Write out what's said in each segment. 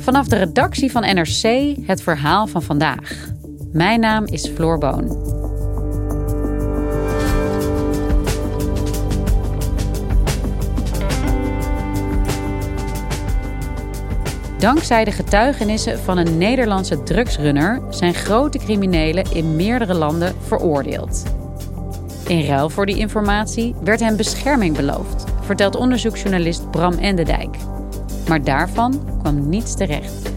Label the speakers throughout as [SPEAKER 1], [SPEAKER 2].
[SPEAKER 1] Vanaf de redactie van NRC het verhaal van vandaag. Mijn naam is Floor Boon. Dankzij de getuigenissen van een Nederlandse drugsrunner zijn grote criminelen in meerdere landen veroordeeld. In ruil voor die informatie werd hem bescherming beloofd, vertelt onderzoeksjournalist Bram Endendijk. Maar daarvan kwam niets terecht.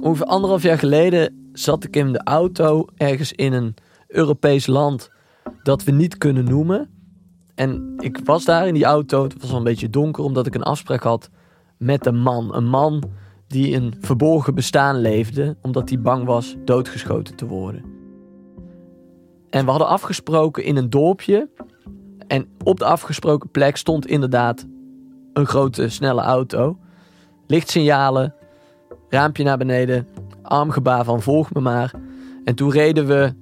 [SPEAKER 2] Ongeveer anderhalf jaar geleden zat ik in de auto ergens in een Europees land dat we niet kunnen noemen. En ik was daar in die auto, het was al een beetje donker, omdat ik een afspraak had met een man. Een man die een verborgen bestaan leefde, omdat hij bang was doodgeschoten te worden. En we hadden afgesproken in een dorpje. En op de afgesproken plek stond inderdaad een grote, snelle auto. Lichtsignalen, raampje naar beneden, armgebaar van volg me maar. En toen reden we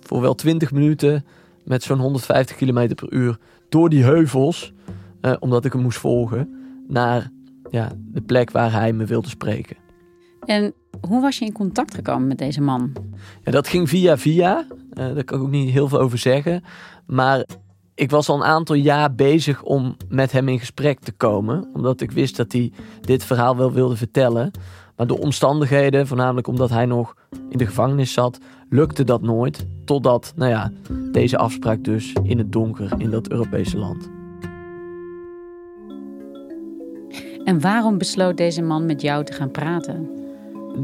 [SPEAKER 2] voor wel 20 minuten met zo'n 150 km per uur door die heuvels, eh, omdat ik hem moest volgen, naar ja, de plek waar hij me wilde spreken.
[SPEAKER 1] En hoe was je in contact gekomen met deze man?
[SPEAKER 2] Ja, dat ging via via. Uh, daar kan ik ook niet heel veel over zeggen. Maar ik was al een aantal jaar bezig om met hem in gesprek te komen. Omdat ik wist dat hij dit verhaal wel wilde vertellen. Maar door omstandigheden, voornamelijk omdat hij nog in de gevangenis zat, lukte dat nooit. Totdat, nou ja, deze afspraak dus in het donker in dat Europese land.
[SPEAKER 1] En waarom besloot deze man met jou te gaan praten?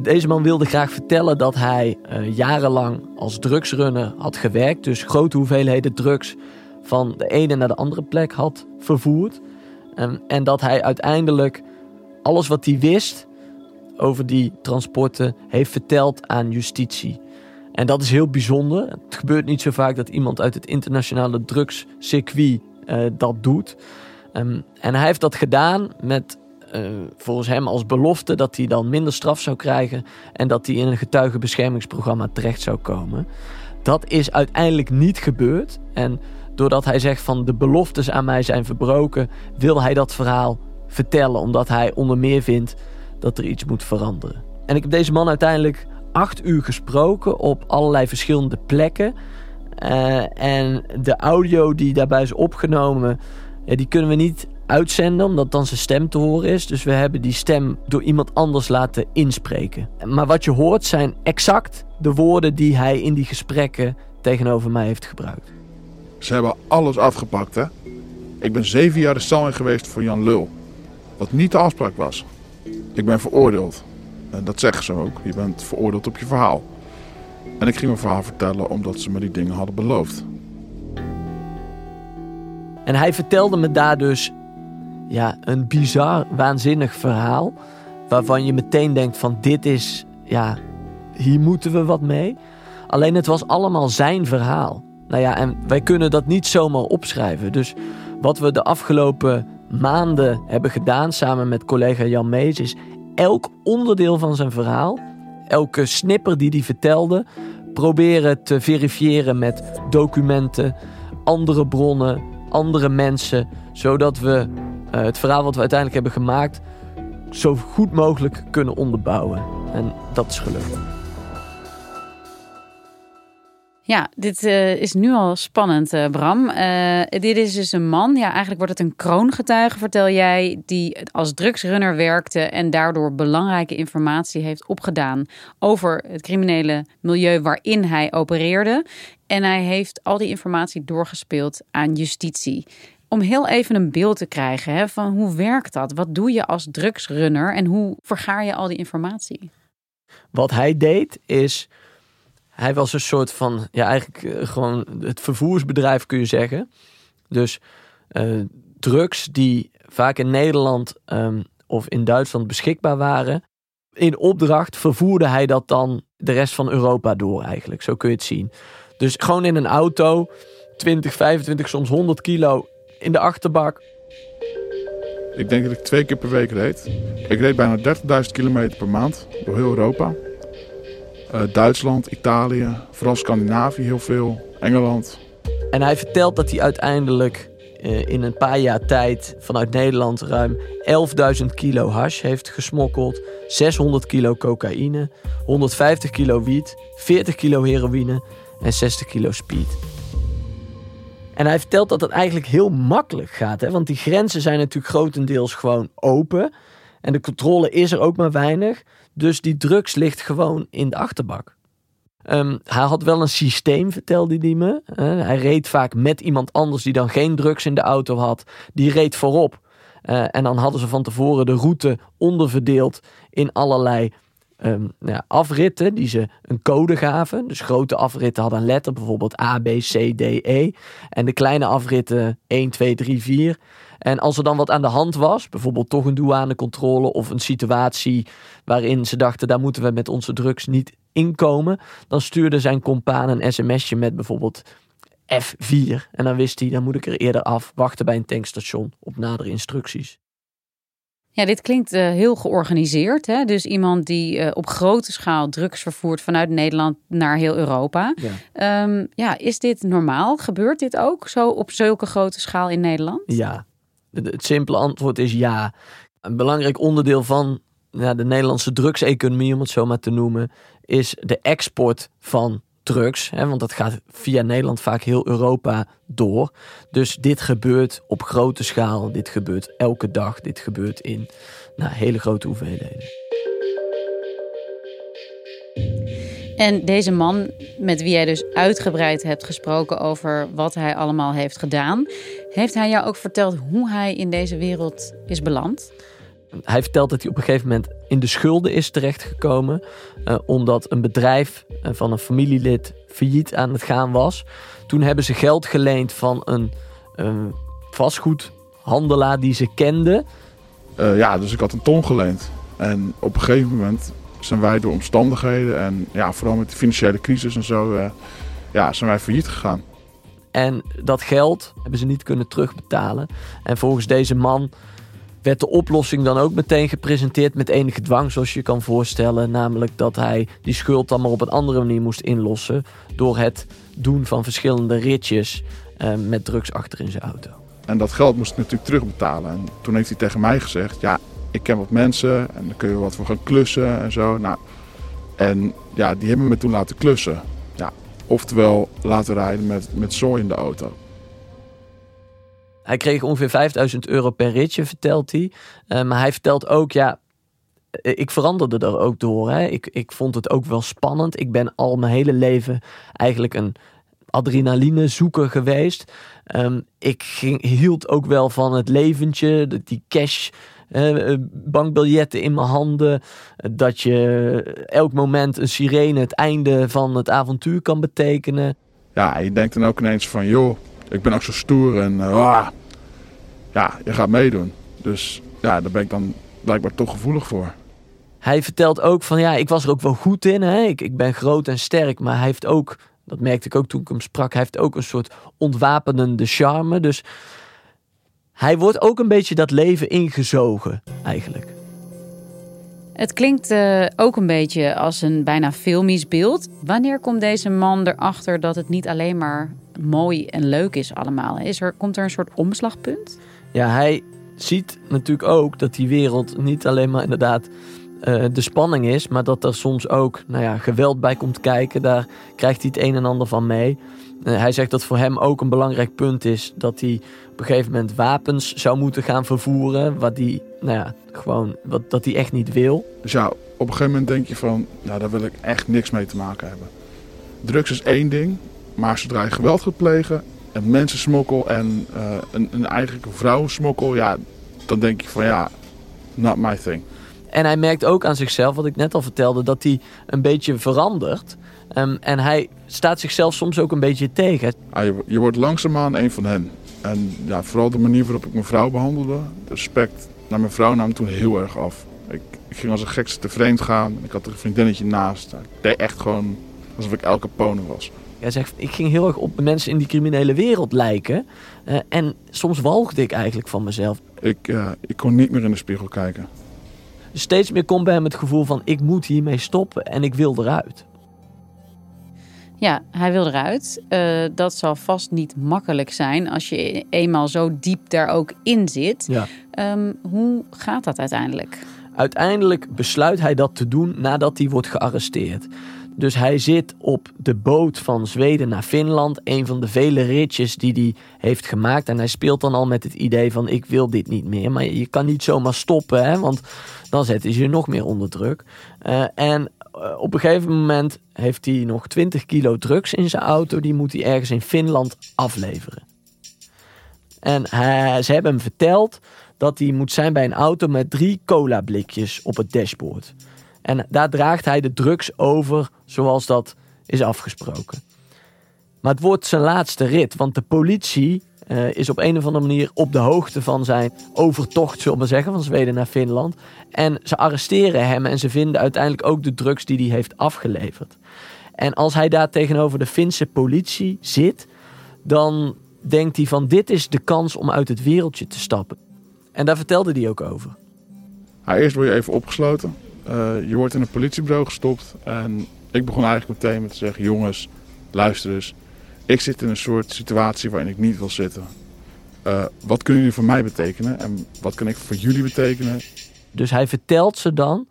[SPEAKER 2] Deze man wilde graag vertellen dat hij uh, jarenlang als drugsrunner had gewerkt. Dus grote hoeveelheden drugs van de ene naar de andere plek had vervoerd. En dat hij uiteindelijk alles wat hij wist over die transporten heeft verteld aan justitie. En dat is heel bijzonder. Het gebeurt niet zo vaak dat iemand uit het internationale drugscircuit uh, dat doet. Um, en hij heeft dat gedaan met volgens hem als belofte dat hij dan minder straf zou krijgen en dat hij in een getuigenbeschermingsprogramma terecht zou komen. Dat is uiteindelijk niet gebeurd. En doordat hij zegt van de beloftes aan mij zijn verbroken, wil hij dat verhaal vertellen, omdat hij onder meer vindt dat er iets moet veranderen. En ik heb deze man uiteindelijk acht uur gesproken op allerlei verschillende plekken. Uh, en de audio die daarbij is opgenomen, die kunnen we niet uitzenden, omdat dan zijn stem te horen is. Dus we hebben die stem door iemand anders laten inspreken. Maar wat je hoort zijn exact de woorden die hij in die gesprekken tegenover mij heeft gebruikt.
[SPEAKER 3] Ze hebben alles afgepakt, hè? Ik ben zeven jaar de cel in geweest voor Jan Lul. Wat niet de afspraak was. Ik ben veroordeeld. En dat zeggen ze ook. Je bent veroordeeld op je verhaal. En ik ging mijn verhaal vertellen omdat ze me die dingen hadden beloofd.
[SPEAKER 2] En hij vertelde me daar dus ja, een bizar, waanzinnig verhaal. Waarvan je meteen denkt van dit is, ja, hier moeten we wat mee. Alleen het was allemaal zijn verhaal. Nou ja, en wij kunnen dat niet zomaar opschrijven. Dus wat we de afgelopen maanden hebben gedaan samen met collega Jan Mees is elk onderdeel van zijn verhaal, elke snipper die hij vertelde, proberen te verifiëren met documenten, andere bronnen, andere mensen, zodat we het verhaal wat we uiteindelijk hebben gemaakt zo goed mogelijk kunnen onderbouwen. En dat is gelukt.
[SPEAKER 1] Ja, dit uh, is nu al spannend, uh, Bram. Dit is dus een man, ja, eigenlijk wordt het een kroongetuige, vertel jij, die als drugsrunner werkte en daardoor belangrijke informatie heeft opgedaan over het criminele milieu waarin hij opereerde. En hij heeft al die informatie doorgespeeld aan justitie Om heel even een beeld te krijgen hè, van hoe werkt dat? Wat doe je als drugsrunner en hoe vergaar je al die informatie?
[SPEAKER 2] Wat hij deed is, hij was een soort van, ja eigenlijk eh, gewoon het vervoersbedrijf kun je zeggen. Dus uh, drugs die vaak in Nederland um, of in Duitsland beschikbaar waren. In opdracht vervoerde hij dat dan de rest van Europa door eigenlijk. Zo kun je het zien. Dus gewoon in een auto, 20, 25, soms 100 kilo in de achterbak.
[SPEAKER 3] Ik denk dat ik twee keer per week reed. Ik reed bijna 30.000 kilometer per maand door heel Europa. Uh, Duitsland, Italië, vooral Scandinavië heel veel, Engeland.
[SPEAKER 2] En hij vertelt dat hij uiteindelijk uh, in een paar jaar tijd vanuit Nederland ruim 11.000 kilo hash heeft gesmokkeld, 600 kilo cocaïne, 150 kilo wiet, 40 kilo heroïne en 60 kilo speed. En hij vertelt dat het eigenlijk heel makkelijk gaat. Hè? Want die grenzen zijn natuurlijk grotendeels gewoon open. En de controle is er ook maar weinig. Dus die drugs ligt gewoon in de achterbak. Um, hij had wel een systeem, vertelde hij me. Hij reed vaak met iemand anders die dan geen drugs in de auto had. Die reed voorop. Uh, en dan hadden ze van tevoren de route onderverdeeld in allerlei um, nou, afritten die ze een code gaven. Dus grote afritten hadden een letter, bijvoorbeeld A, B, C, D, E. En de kleine afritten 1, 2, 3, 4. En als er dan wat aan de hand was, bijvoorbeeld toch een douanecontrole of een situatie waarin ze dachten, daar moeten we met onze drugs niet inkomen, dan stuurde zijn compaan een sms'je met bijvoorbeeld F4. En dan wist hij, dan moet ik er eerder af, wachten bij een tankstation op nadere instructies.
[SPEAKER 1] Ja, dit klinkt uh, heel georganiseerd. Hè? Dus iemand die uh, op grote schaal drugs vervoert vanuit Nederland naar heel Europa. Ja. Um, ja, is dit normaal? Gebeurt dit ook zo op zulke grote schaal in Nederland?
[SPEAKER 2] Ja, het simpele antwoord is ja. Een belangrijk onderdeel van ja, de Nederlandse drugseconomie, om het zo maar te noemen, is de export van drugs. Hè, want dat gaat via Nederland vaak heel Europa door. Dus dit gebeurt op grote schaal. Dit gebeurt elke dag. Dit gebeurt in nou, hele grote hoeveelheden.
[SPEAKER 1] En deze man, met wie jij dus uitgebreid hebt gesproken over wat hij allemaal heeft gedaan, heeft hij jou ook verteld hoe hij in deze wereld is beland?
[SPEAKER 2] Hij vertelt dat hij op een gegeven moment in de schulden is terechtgekomen. Uh, omdat een bedrijf uh, van een familielid failliet aan het gaan was. Toen hebben ze geld geleend van een vastgoedhandelaar die ze kenden.
[SPEAKER 3] Eh, ja, dus ik had een ton geleend. En op een gegeven moment zijn wij door omstandigheden en ja, vooral met de financiële crisis en zo, ja, zijn wij failliet gegaan.
[SPEAKER 2] En dat geld hebben ze niet kunnen terugbetalen. En volgens deze man werd de oplossing dan ook meteen gepresenteerd met enige dwang, zoals je kan voorstellen. Namelijk dat hij die schuld dan maar op een andere manier moest inlossen. Door het doen van verschillende ritjes uh, met drugs achter in zijn auto.
[SPEAKER 3] En dat geld moest ik natuurlijk terugbetalen. En toen heeft hij tegen mij gezegd: Ja, ik ken wat mensen en daar kun je wat voor gaan klussen en zo. Nou, en ja, die hebben me toen laten klussen. Ja, oftewel laten rijden met, met zooi in de auto.
[SPEAKER 2] Hij kreeg ongeveer 5000 euro per ritje, vertelt hij. Uh, maar hij vertelt ook, ja, eh, ik veranderde er ook door. Hè. Ik, ik vond het ook wel spannend. Ik ben al mijn hele leven eigenlijk een adrenaline zoeker geweest. Um, ik ging, hield ook wel van het leventje, die cash. Uh, bankbiljetten in mijn handen. Dat je elk moment een sirene het einde van het avontuur kan betekenen.
[SPEAKER 3] Ja, je denkt dan ook ineens van, joh, ik ben ook zo stoer en uh, ja, je gaat meedoen. Dus ja, daar ben ik dan blijkbaar toch gevoelig voor.
[SPEAKER 2] Hij vertelt ook van ja, ik was er ook wel goed in. Hè? Ik, ik ben groot en sterk, maar hij heeft ook, dat merkte ik ook toen ik hem sprak, hij heeft ook een soort ontwapenende charme. Dus hij wordt ook een beetje dat leven ingezogen, eigenlijk.
[SPEAKER 1] Het klinkt uh, ook een beetje als een bijna filmisch beeld. Wanneer komt deze man erachter dat het niet alleen maar mooi en leuk is allemaal? Is er, komt er een soort omslagpunt?
[SPEAKER 2] Ja, hij ziet natuurlijk ook dat die wereld niet alleen maar inderdaad uh, de spanning is, maar dat er soms ook nou ja, geweld bij komt kijken. Daar krijgt hij het een en ander van mee. Uh, hij zegt dat voor hem ook een belangrijk punt is dat hij op een gegeven moment wapens zou moeten gaan vervoeren, wat hij, nou ja, gewoon, wat, dat hij echt niet wil.
[SPEAKER 3] Dus ja, op een gegeven moment denk je van, nou daar wil ik echt niks mee te maken hebben. Drugs is één ding, maar zodra je geweld gaat plegen, een mensensmokkel en uh, een, een eigenlijk vrouwensmokkel, ja, dan denk je van ja, not my thing.
[SPEAKER 2] En hij merkt ook aan zichzelf, wat ik net al vertelde, dat hij een beetje verandert. Um, en hij staat zichzelf soms ook een beetje tegen.
[SPEAKER 3] Ah, je, je, wordt langzaamaan een van hen. En ja, vooral de manier waarop ik mijn vrouw behandelde, de respect naar mijn vrouw nam toen heel erg af. Ik, ik ging als een gekste te vreemd gaan. Ik had er een vriendinnetje naast. Ik deed echt gewoon alsof ik elke Capone was.
[SPEAKER 2] Hij zegt, ik ging heel erg op mensen in die criminele wereld lijken. Uh, en soms walgde ik eigenlijk van mezelf.
[SPEAKER 3] Ik, uh, ik kon niet meer in de spiegel kijken.
[SPEAKER 2] Steeds meer komt bij hem het gevoel van, ik moet hiermee stoppen en ik wil eruit.
[SPEAKER 1] Ja, hij wil eruit. Uh, dat zal vast niet makkelijk zijn als je eenmaal zo diep daar ook in zit. Ja. Um, hoe gaat dat uiteindelijk?
[SPEAKER 2] Uiteindelijk besluit hij dat te doen nadat hij wordt gearresteerd. Dus hij zit op de boot van Zweden naar Finland. Een van de vele ritjes die hij heeft gemaakt. En hij speelt dan al met het idee van ik wil dit niet meer. Maar je kan niet zomaar stoppen, hè, want dan zetten ze je nog meer onder druk. Uh, en uh, op een gegeven moment heeft hij nog 20 kilo drugs in zijn auto. Die moet hij ergens in Finland afleveren. En hij, ze hebben hem verteld dat hij moet zijn bij een auto met drie cola blikjes op het dashboard. En daar draagt hij de drugs over zoals dat is afgesproken. Maar het wordt zijn laatste rit, want de politie uh, is op een of andere manier op de hoogte van zijn overtocht, zullen we zeggen, van Zweden naar Finland. En ze arresteren hem en ze vinden uiteindelijk ook de drugs die hij heeft afgeleverd. En als hij daar tegenover de Finse politie zit, dan denkt hij van dit is de kans om uit het wereldje te stappen. En daar vertelde hij ook over.
[SPEAKER 3] Eerst word je even opgesloten. Uh, je wordt in een politiebureau gestopt. En ik begon eigenlijk meteen met te zeggen: jongens, luister eens. Ik zit in een soort situatie waarin ik niet wil zitten. Uh, wat kunnen jullie voor mij betekenen en wat kan ik voor jullie betekenen?
[SPEAKER 2] Dus hij vertelt ze dan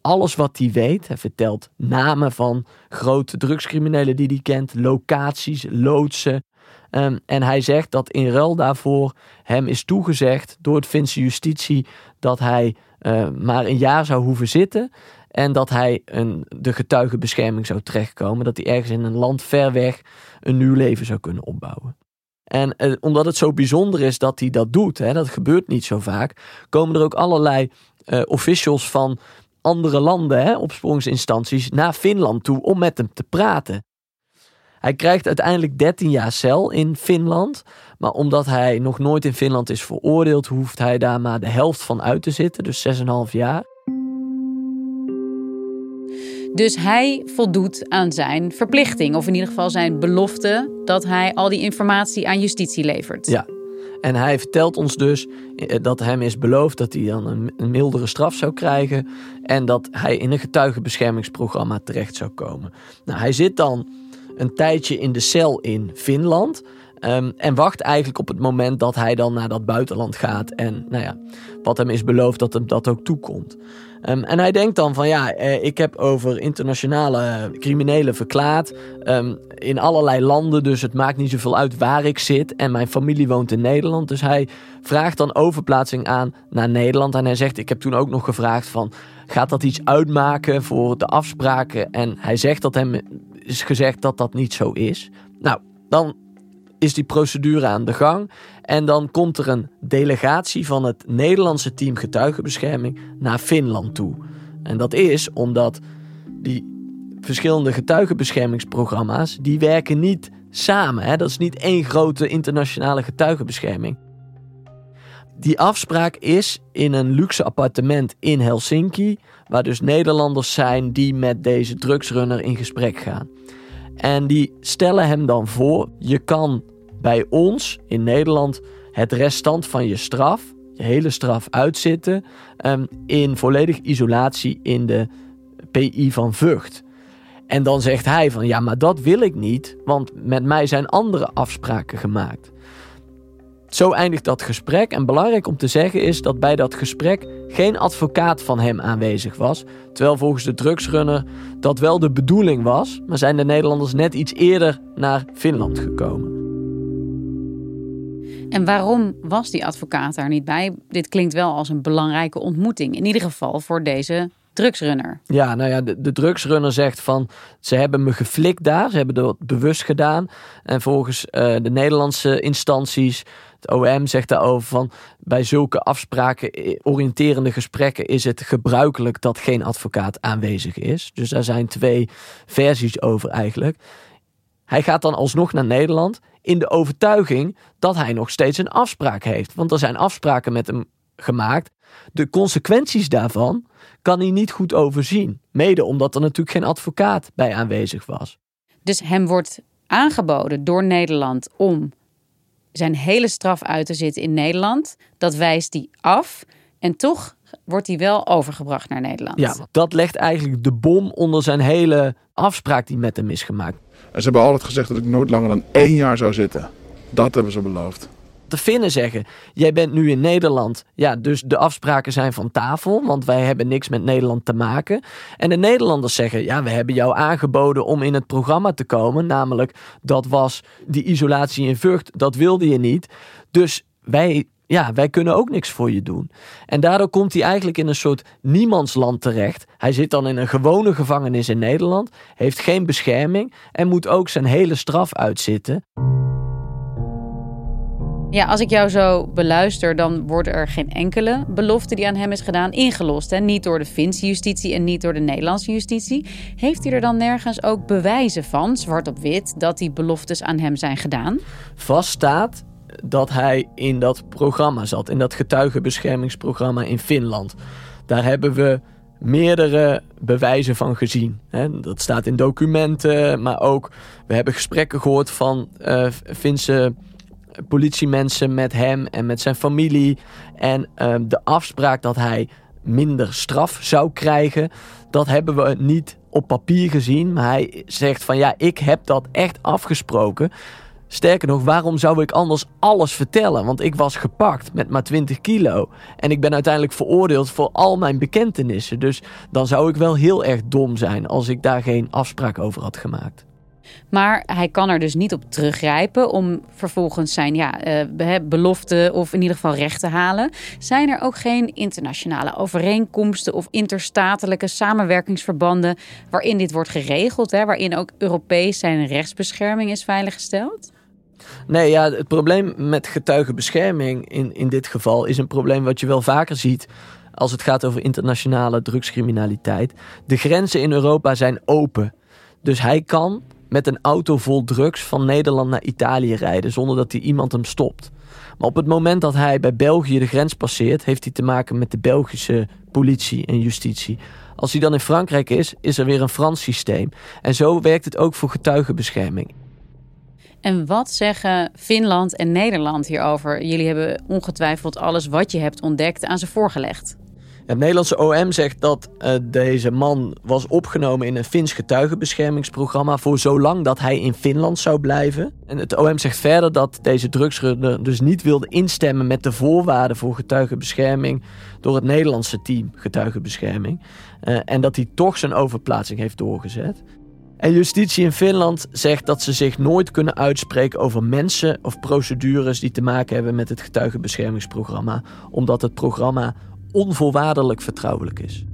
[SPEAKER 2] alles wat hij weet. Hij vertelt namen van grote drugscriminelen die hij kent, locaties, loodsen. Um, en hij zegt dat in ruil daarvoor hem is toegezegd door het Finse justitie dat hij uh, maar een jaar zou hoeven zitten. En dat hij een, de getuigenbescherming zou terechtkomen. Dat hij ergens in een land ver weg een nieuw leven zou kunnen opbouwen. En eh, omdat het zo bijzonder is dat hij dat doet, hè, dat gebeurt niet zo vaak, komen er ook allerlei uh, officials van andere landen, hè, opsporingsinstanties, naar Finland toe om met hem te praten. Hij krijgt uiteindelijk 13 jaar cel in Finland. Maar omdat hij nog nooit in Finland is veroordeeld, hoeft hij daar maar de helft van uit te zitten, dus 6,5 jaar.
[SPEAKER 1] Dus hij voldoet aan zijn verplichting, of in ieder geval zijn belofte dat hij al die informatie aan justitie levert.
[SPEAKER 2] Ja, en hij vertelt ons dus eh, dat hem is beloofd dat hij dan een, mildere straf zou krijgen en dat hij in een getuigenbeschermingsprogramma terecht zou komen. Nou, hij zit dan een tijdje in de cel in Finland. Um, en wacht eigenlijk op het moment dat hij dan naar dat buitenland gaat. En nou ja, wat hem is beloofd dat hem dat ook toekomt. Um, en hij denkt dan van ja, eh, ik heb over internationale criminelen verklaard. Um, in allerlei landen, dus het maakt niet zoveel uit waar ik zit. En mijn familie woont in Nederland. Dus hij vraagt dan overplaatsing aan naar Nederland. En hij zegt, ik heb toen ook nog gevraagd van, gaat dat iets uitmaken voor de afspraken? En hij zegt dat hem is gezegd dat dat niet zo is. Nou, dan is die procedure aan de gang. En dan komt er een delegatie van het Nederlandse team getuigenbescherming naar Finland toe. En dat is omdat die verschillende getuigenbeschermingsprogramma's, die werken niet samen. Hè? Dat is niet één grote internationale getuigenbescherming. Die afspraak is in een luxe appartement in Helsinki, waar dus Nederlanders zijn die met deze drugsrunner in gesprek gaan. En die stellen hem dan voor: je kan bij ons in Nederland het restant van je straf, je hele straf uitzitten, um, in volledige isolatie in de PI van Vught. En dan zegt hij van ja, maar dat wil ik niet, want met mij zijn andere afspraken gemaakt. Zo eindigt dat gesprek. En belangrijk om te zeggen is dat bij dat gesprek geen advocaat van hem aanwezig was. Terwijl volgens de drugsrunner dat wel de bedoeling was. Maar zijn de Nederlanders net iets eerder naar Finland gekomen.
[SPEAKER 1] En waarom was die advocaat daar niet bij? Dit klinkt wel als een belangrijke ontmoeting. In ieder geval voor deze drugsrunner.
[SPEAKER 2] Ja, nou ja, de, drugsrunner zegt van ze hebben me geflikt daar, ze hebben dat bewust gedaan. En volgens uh, de Nederlandse instanties, het OM zegt daarover van bij zulke afspraken, eh, oriënterende gesprekken is het gebruikelijk dat geen advocaat aanwezig is. Dus daar zijn twee versies over eigenlijk. Hij gaat dan alsnog naar Nederland in de overtuiging dat hij nog steeds een afspraak heeft. Want er zijn afspraken met hem gemaakt. De consequenties daarvan kan hij niet goed overzien. Mede omdat er natuurlijk geen advocaat bij aanwezig was.
[SPEAKER 1] Dus hem wordt aangeboden door Nederland om zijn hele straf uit te zitten in Nederland. Dat wijst hij af. En toch wordt hij wel overgebracht naar Nederland.
[SPEAKER 2] Ja, dat legt eigenlijk de bom onder zijn hele afspraak die met hem is gemaakt.
[SPEAKER 3] En ze hebben altijd gezegd dat ik nooit langer dan één jaar zou zitten. Dat hebben ze beloofd.
[SPEAKER 2] De Finnen zeggen: Jij bent nu in Nederland. Ja, dus de afspraken zijn van tafel, want wij hebben niks met Nederland te maken. En de Nederlanders zeggen: Ja, we hebben jou aangeboden om in het programma te komen. Namelijk, dat was die isolatie in Vught, dat wilde je niet. Dus wij ja, wij kunnen ook niks voor je doen. En daardoor komt hij eigenlijk in een soort niemandsland terecht. Hij zit dan in een gewone gevangenis in Nederland, heeft geen bescherming en moet ook zijn hele straf uitzitten.
[SPEAKER 1] Ja, als ik jou zo beluister, dan wordt er geen enkele belofte die aan hem is gedaan ingelost. Hè? Niet door de Finse justitie en niet door de Nederlandse justitie. Heeft hij er dan nergens ook bewijzen van, zwart op wit, dat die beloftes aan hem zijn gedaan?
[SPEAKER 2] Vast staat dat hij in dat programma zat, in dat getuigenbeschermingsprogramma in Finland. Daar hebben we meerdere bewijzen van gezien. Dat staat in documenten, maar ook we hebben gesprekken gehoord van uh, Finse politiemensen met hem en met zijn familie. En ehm, de afspraak dat hij minder straf zou krijgen, dat hebben we niet op papier gezien. Maar hij zegt van ja, ik heb dat echt afgesproken. Sterker nog, waarom zou ik anders alles vertellen? Want ik was gepakt met maar 20 kilo. En ik ben uiteindelijk veroordeeld voor al mijn bekentenissen. Dus dan zou ik wel heel erg dom zijn als ik daar geen afspraak over had gemaakt.
[SPEAKER 1] Maar hij kan er dus niet op teruggrijpen om vervolgens zijn ja, uh, belofte of in ieder geval recht te halen. Zijn er ook geen internationale overeenkomsten of interstatelijke samenwerkingsverbanden waarin dit wordt geregeld, hè, waarin ook Europees zijn rechtsbescherming is veiliggesteld?
[SPEAKER 2] Nee, ja, het probleem met getuigenbescherming in, in dit geval is een probleem wat je wel vaker ziet als het gaat over internationale drugscriminaliteit. De grenzen in Europa zijn open. Dus hij kan met een auto vol drugs van Nederland naar Italië rijden zonder dat hij iemand hem stopt. Maar op het moment dat hij bij België de grens passeert, heeft hij te maken met de Belgische politie en justitie. Als hij dan in Frankrijk is, is er weer een Frans systeem. En zo werkt het ook voor getuigenbescherming.
[SPEAKER 1] En wat zeggen Finland en Nederland hierover? Jullie hebben ongetwijfeld alles wat je hebt ontdekt aan ze voorgelegd.
[SPEAKER 2] Het Nederlandse OM zegt dat uh, deze man was opgenomen in een Fins getuigenbeschermingsprogramma voor zolang dat hij in Finland zou blijven. En het OM zegt verder dat deze drugsrunner dus niet wilde instemmen met de voorwaarden voor getuigenbescherming door het Nederlandse team getuigenbescherming. Uh, en dat hij toch zijn overplaatsing heeft doorgezet. En justitie in Finland zegt dat ze zich nooit kunnen uitspreken over mensen of procedures die te maken hebben met het getuigenbeschermingsprogramma, omdat het programma onvoorwaardelijk vertrouwelijk is.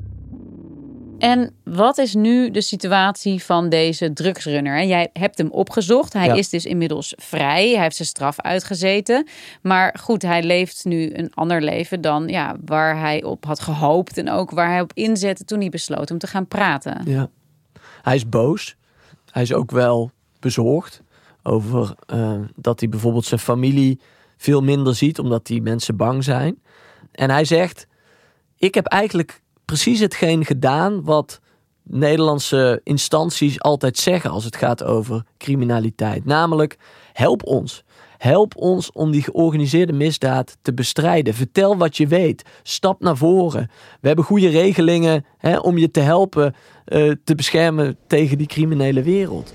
[SPEAKER 1] En wat is nu de situatie van deze drugsrunner? Jij hebt hem opgezocht. Hij is dus inmiddels vrij. Hij heeft zijn straf uitgezeten. Maar goed, hij leeft nu een ander leven dan ja, waar hij op had gehoopt. En ook waar hij op inzette toen hij besloot om te gaan praten.
[SPEAKER 2] Ja. Hij is boos. Hij is ook wel bezorgd over uh, dat hij bijvoorbeeld zijn familie veel minder ziet, omdat die mensen bang zijn. En hij zegt: Ik heb eigenlijk precies hetgeen gedaan wat Nederlandse instanties altijd zeggen als het gaat over criminaliteit. Namelijk: help ons. Help ons om die georganiseerde misdaad te bestrijden. Vertel wat je weet. Stap naar voren. We hebben goede regelingen hè, om je te helpen uh, te beschermen tegen die criminele wereld.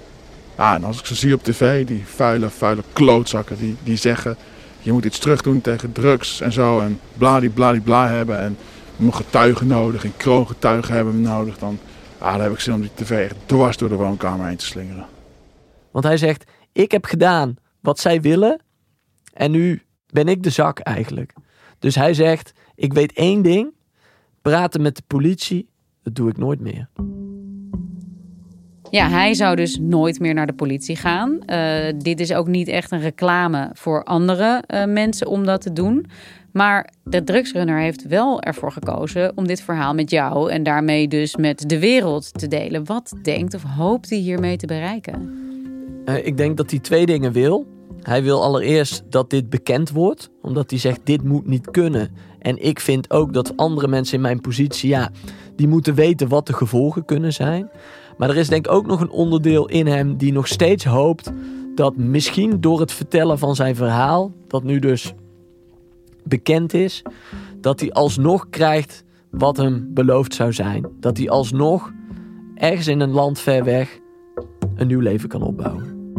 [SPEAKER 3] Ja, en als ik ze zie op tv, die vuile, vuile klootzakken die, die zeggen... je moet iets terug doen tegen drugs en zo en bladibladibla hebben... en moeten getuigen nodig en kroongetuigen hebben we nodig... dan, ah, dan heb ik zin om die tv echt dwars door de woonkamer heen te slingeren.
[SPEAKER 2] Want hij zegt, ik heb gedaan wat zij willen en nu ben ik de zak eigenlijk. Dus hij zegt, ik weet één ding, praten met de politie, dat doe ik nooit meer.
[SPEAKER 1] Ja, hij zou dus nooit meer naar de politie gaan. Uh, dit is ook niet echt een reclame voor andere uh, mensen om dat te doen. Maar de drugsrunner heeft wel ervoor gekozen om dit verhaal met jou en daarmee dus met de wereld te delen. Wat denkt of hoopt hij hiermee te bereiken?
[SPEAKER 2] Uh, ik denk dat hij twee dingen wil. Hij wil allereerst dat dit bekend wordt, omdat hij zegt dit moet niet kunnen. En ik vind ook dat andere mensen in mijn positie, ja, die moeten weten wat de gevolgen kunnen zijn. Maar er is denk ik ook nog een onderdeel in hem die nog steeds hoopt dat misschien door het vertellen van zijn verhaal, dat nu dus bekend is, dat hij alsnog krijgt wat hem beloofd zou zijn. Dat hij alsnog ergens in een land ver weg een nieuw leven kan opbouwen.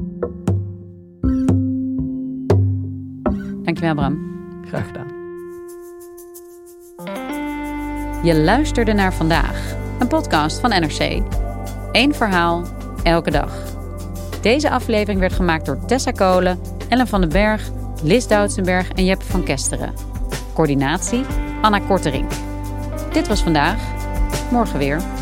[SPEAKER 1] Dankjewel, Bram.
[SPEAKER 2] Graag gedaan.
[SPEAKER 1] Je luisterde naar vandaag, een podcast van NRC. Eén verhaal, elke dag. Deze aflevering werd gemaakt door Tessa Kolen, Ellen van den Berg, Lis Doutsenberg en Jeppe van Kesteren. Coördinatie, Anna Korterink. Dit was vandaag. Morgen weer.